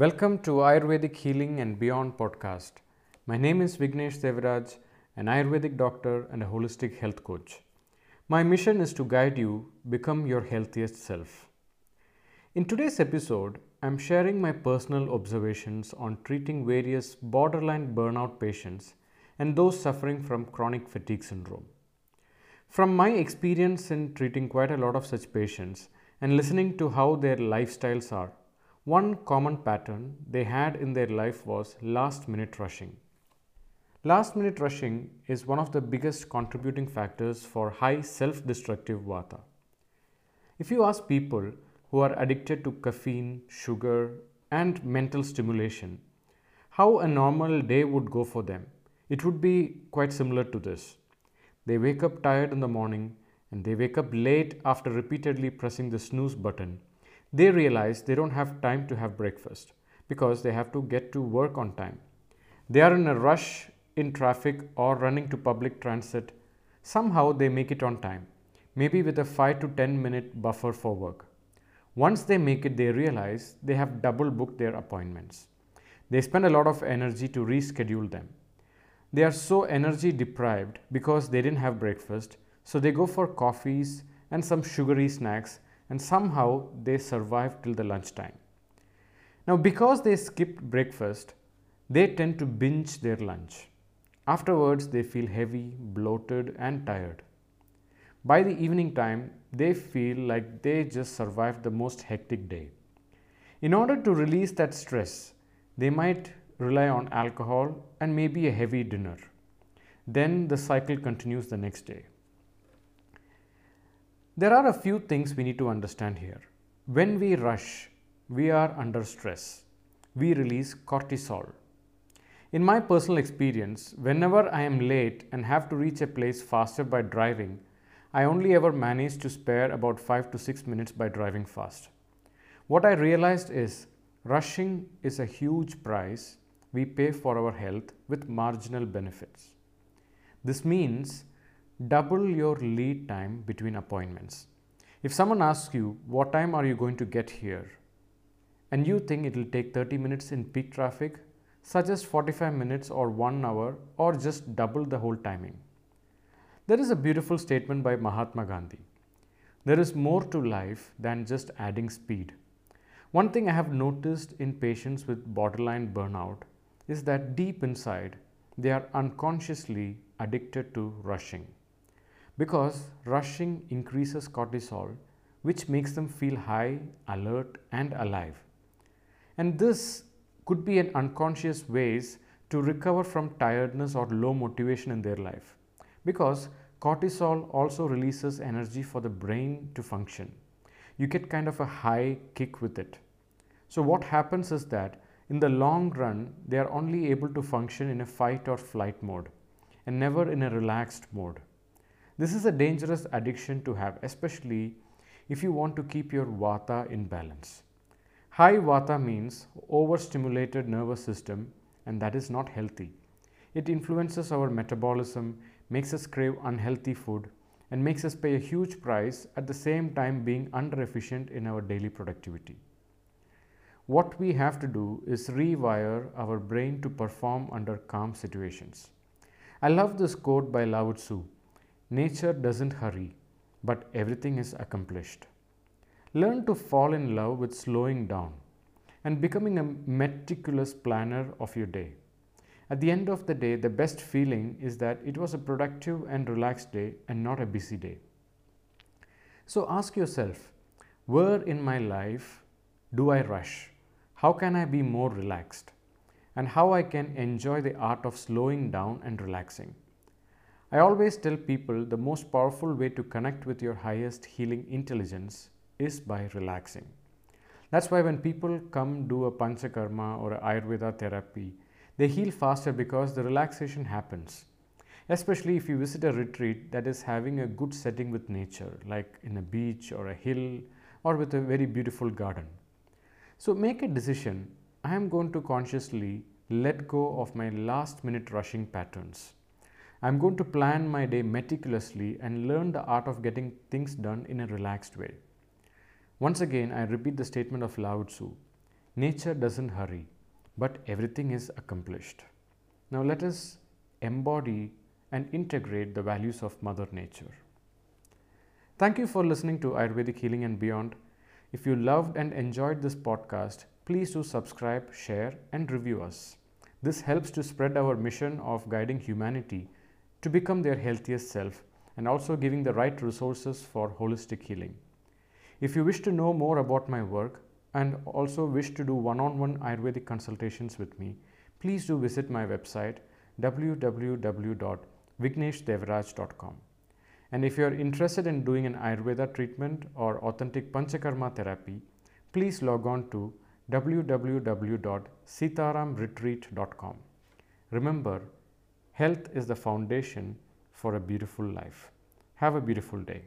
Welcome to Ayurvedic Healing and Beyond podcast. My name is Vignesh Devraj, an Ayurvedic doctor and a holistic health coach. My mission is to guide you become your healthiest self. In today's episode, I'm sharing my personal observations on treating various borderline burnout patients and those suffering from chronic fatigue syndrome. From my experience in treating quite a lot of such patients and listening to how their lifestyles are, one common pattern they had in their life was last minute rushing. Last minute rushing is one of the biggest contributing factors for high self destructive vata. If you ask people who are addicted to caffeine, sugar, and mental stimulation how a normal day would go for them, it would be quite similar to this. They wake up tired in the morning and they wake up late after repeatedly pressing the snooze button. They realize they don't have time to have breakfast because they have to get to work on time. They are in a rush in traffic or running to public transit. Somehow they make it on time, maybe with a 5 to 10 minute buffer for work. Once they make it, they realize they have double booked their appointments. They spend a lot of energy to reschedule them. They are so energy deprived because they didn't have breakfast, so they go for coffees and some sugary snacks, and somehow they survive till the lunchtime. Now, because they skipped breakfast, they tend to binge their lunch. Afterwards, they feel heavy, bloated, and tired. By the evening time, they feel like they just survived the most hectic day. In order to release that stress, they might rely on alcohol and maybe a heavy dinner. Then the cycle continues the next day. There are a few things we need to understand here. When we rush, we are under stress. We release cortisol. In my personal experience, whenever I am late and have to reach a place faster by driving, I only ever manage to spare about 5 to 6 minutes by driving fast. What I realized is rushing is a huge price we pay for our health with marginal benefits. This means double your lead time between appointments. If someone asks you, What time are you going to get here? and you think it will take 30 minutes in peak traffic, suggest 45 minutes or 1 hour or just double the whole timing. There is a beautiful statement by Mahatma Gandhi. There is more to life than just adding speed. One thing I have noticed in patients with borderline burnout is that deep inside they are unconsciously addicted to rushing. Because rushing increases cortisol, which makes them feel high, alert, and alive. And this could be an unconscious ways to recover from tiredness or low motivation in their life because cortisol also releases energy for the brain to function. You get kind of a high kick with it. So, what happens is that in the long run, they are only able to function in a fight or flight mode and never in a relaxed mode. This is a dangerous addiction to have, especially if you want to keep your vata in balance. High vata means overstimulated nervous system, and that is not healthy. It influences our metabolism, makes us crave unhealthy food, and makes us pay a huge price at the same time being under efficient in our daily productivity. What we have to do is rewire our brain to perform under calm situations. I love this quote by Lao Tzu Nature doesn't hurry, but everything is accomplished. Learn to fall in love with slowing down and becoming a meticulous planner of your day. At the end of the day, the best feeling is that it was a productive and relaxed day and not a busy day. So ask yourself where in my life do I rush? How can I be more relaxed? And how I can enjoy the art of slowing down and relaxing. I always tell people the most powerful way to connect with your highest healing intelligence is by relaxing. That's why when people come do a panchakarma or a ayurveda therapy, they heal faster because the relaxation happens. Especially if you visit a retreat that is having a good setting with nature, like in a beach or a hill or with a very beautiful garden. So make a decision. I am going to consciously let go of my last minute rushing patterns. I'm going to plan my day meticulously and learn the art of getting things done in a relaxed way. Once again, I repeat the statement of Lao Tzu Nature doesn't hurry, but everything is accomplished. Now let us embody and integrate the values of Mother Nature. Thank you for listening to Ayurvedic Healing and Beyond. If you loved and enjoyed this podcast, please do subscribe, share, and review us. This helps to spread our mission of guiding humanity to become their healthiest self and also giving the right resources for holistic healing. If you wish to know more about my work and also wish to do one on one Ayurvedic consultations with me, please do visit my website www.vigneshdevraj.com. And if you are interested in doing an Ayurveda treatment or authentic Panchakarma therapy, please log on to www.sitaramretreat.com. Remember, health is the foundation for a beautiful life. Have a beautiful day.